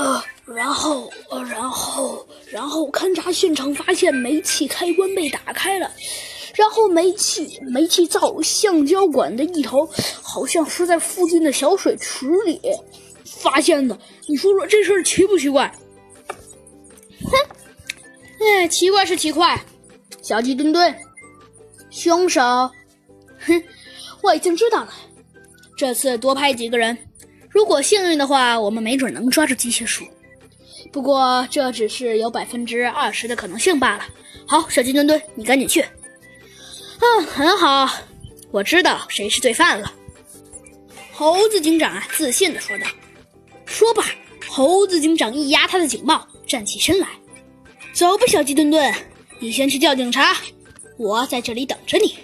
呃，然后，呃，然后，然后勘察现场发现煤气开关被打开了，然后煤气煤气灶橡胶管的一头好像是在附近的小水池里发现的。你说说这事儿奇不奇怪？哼，哎，奇怪是奇怪。小鸡墩墩，凶手，哼，我已经知道了。这次多派几个人。如果幸运的话，我们没准能抓住机械鼠。不过这只是有百分之二十的可能性罢了。好，小鸡墩墩，你赶紧去。嗯，很好，我知道谁是罪犯了。猴子警长啊，自信的说道。说罢，猴子警长一压他的警帽，站起身来。走吧，小鸡墩墩，你先去叫警察，我在这里等着你。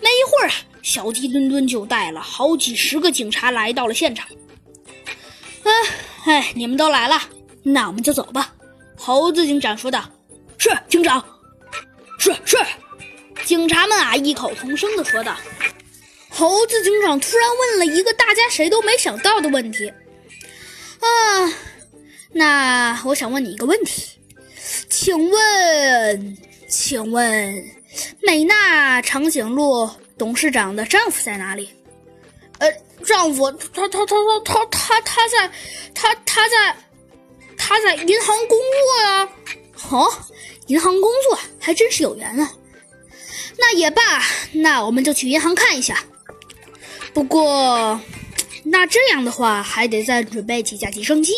没一会儿啊，小鸡墩墩就带了好几十个警察来到了现场。哎，你们都来了，那我们就走吧。”猴子警长说道。“是，警长。”“是是。”警察们啊异口同声的说道。猴子警长突然问了一个大家谁都没想到的问题：“啊，那我想问你一个问题，请问，请问，美娜长颈鹿董事长的丈夫在哪里？”丈夫，他他他他他他他在，他他在，他在银行工作呀。哦，银行工作还真是有缘啊。那也罢，那我们就去银行看一下。不过，那这样的话还得再准备几架直升机。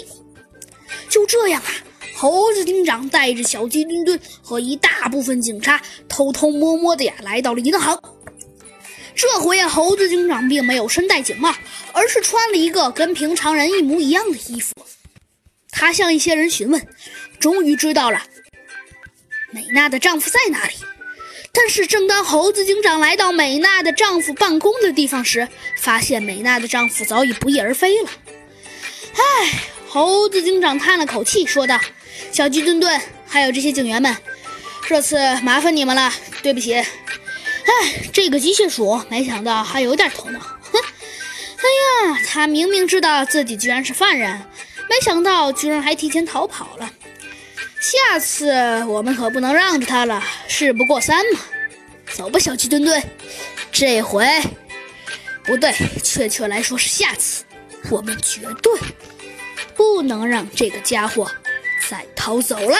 就这样啊，猴子警长带着小鸡墩墩和一大部分警察偷偷摸摸的呀来到了银行。这回啊，猴子警长并没有身戴警帽，而是穿了一个跟平常人一模一样的衣服。他向一些人询问，终于知道了美娜的丈夫在哪里。但是，正当猴子警长来到美娜的丈夫办公的地方时，发现美娜的丈夫早已不翼而飞了。唉，猴子警长叹了口气，说道：“小鸡墩墩，还有这些警员们，这次麻烦你们了，对不起。”哎，这个机械鼠没想到还有点头脑，哼！哎呀，他明明知道自己居然是犯人，没想到居然还提前逃跑了。下次我们可不能让着他了，事不过三嘛。走吧，小鸡墩墩，这回不对，确切来说是下次，我们绝对不能让这个家伙再逃走了。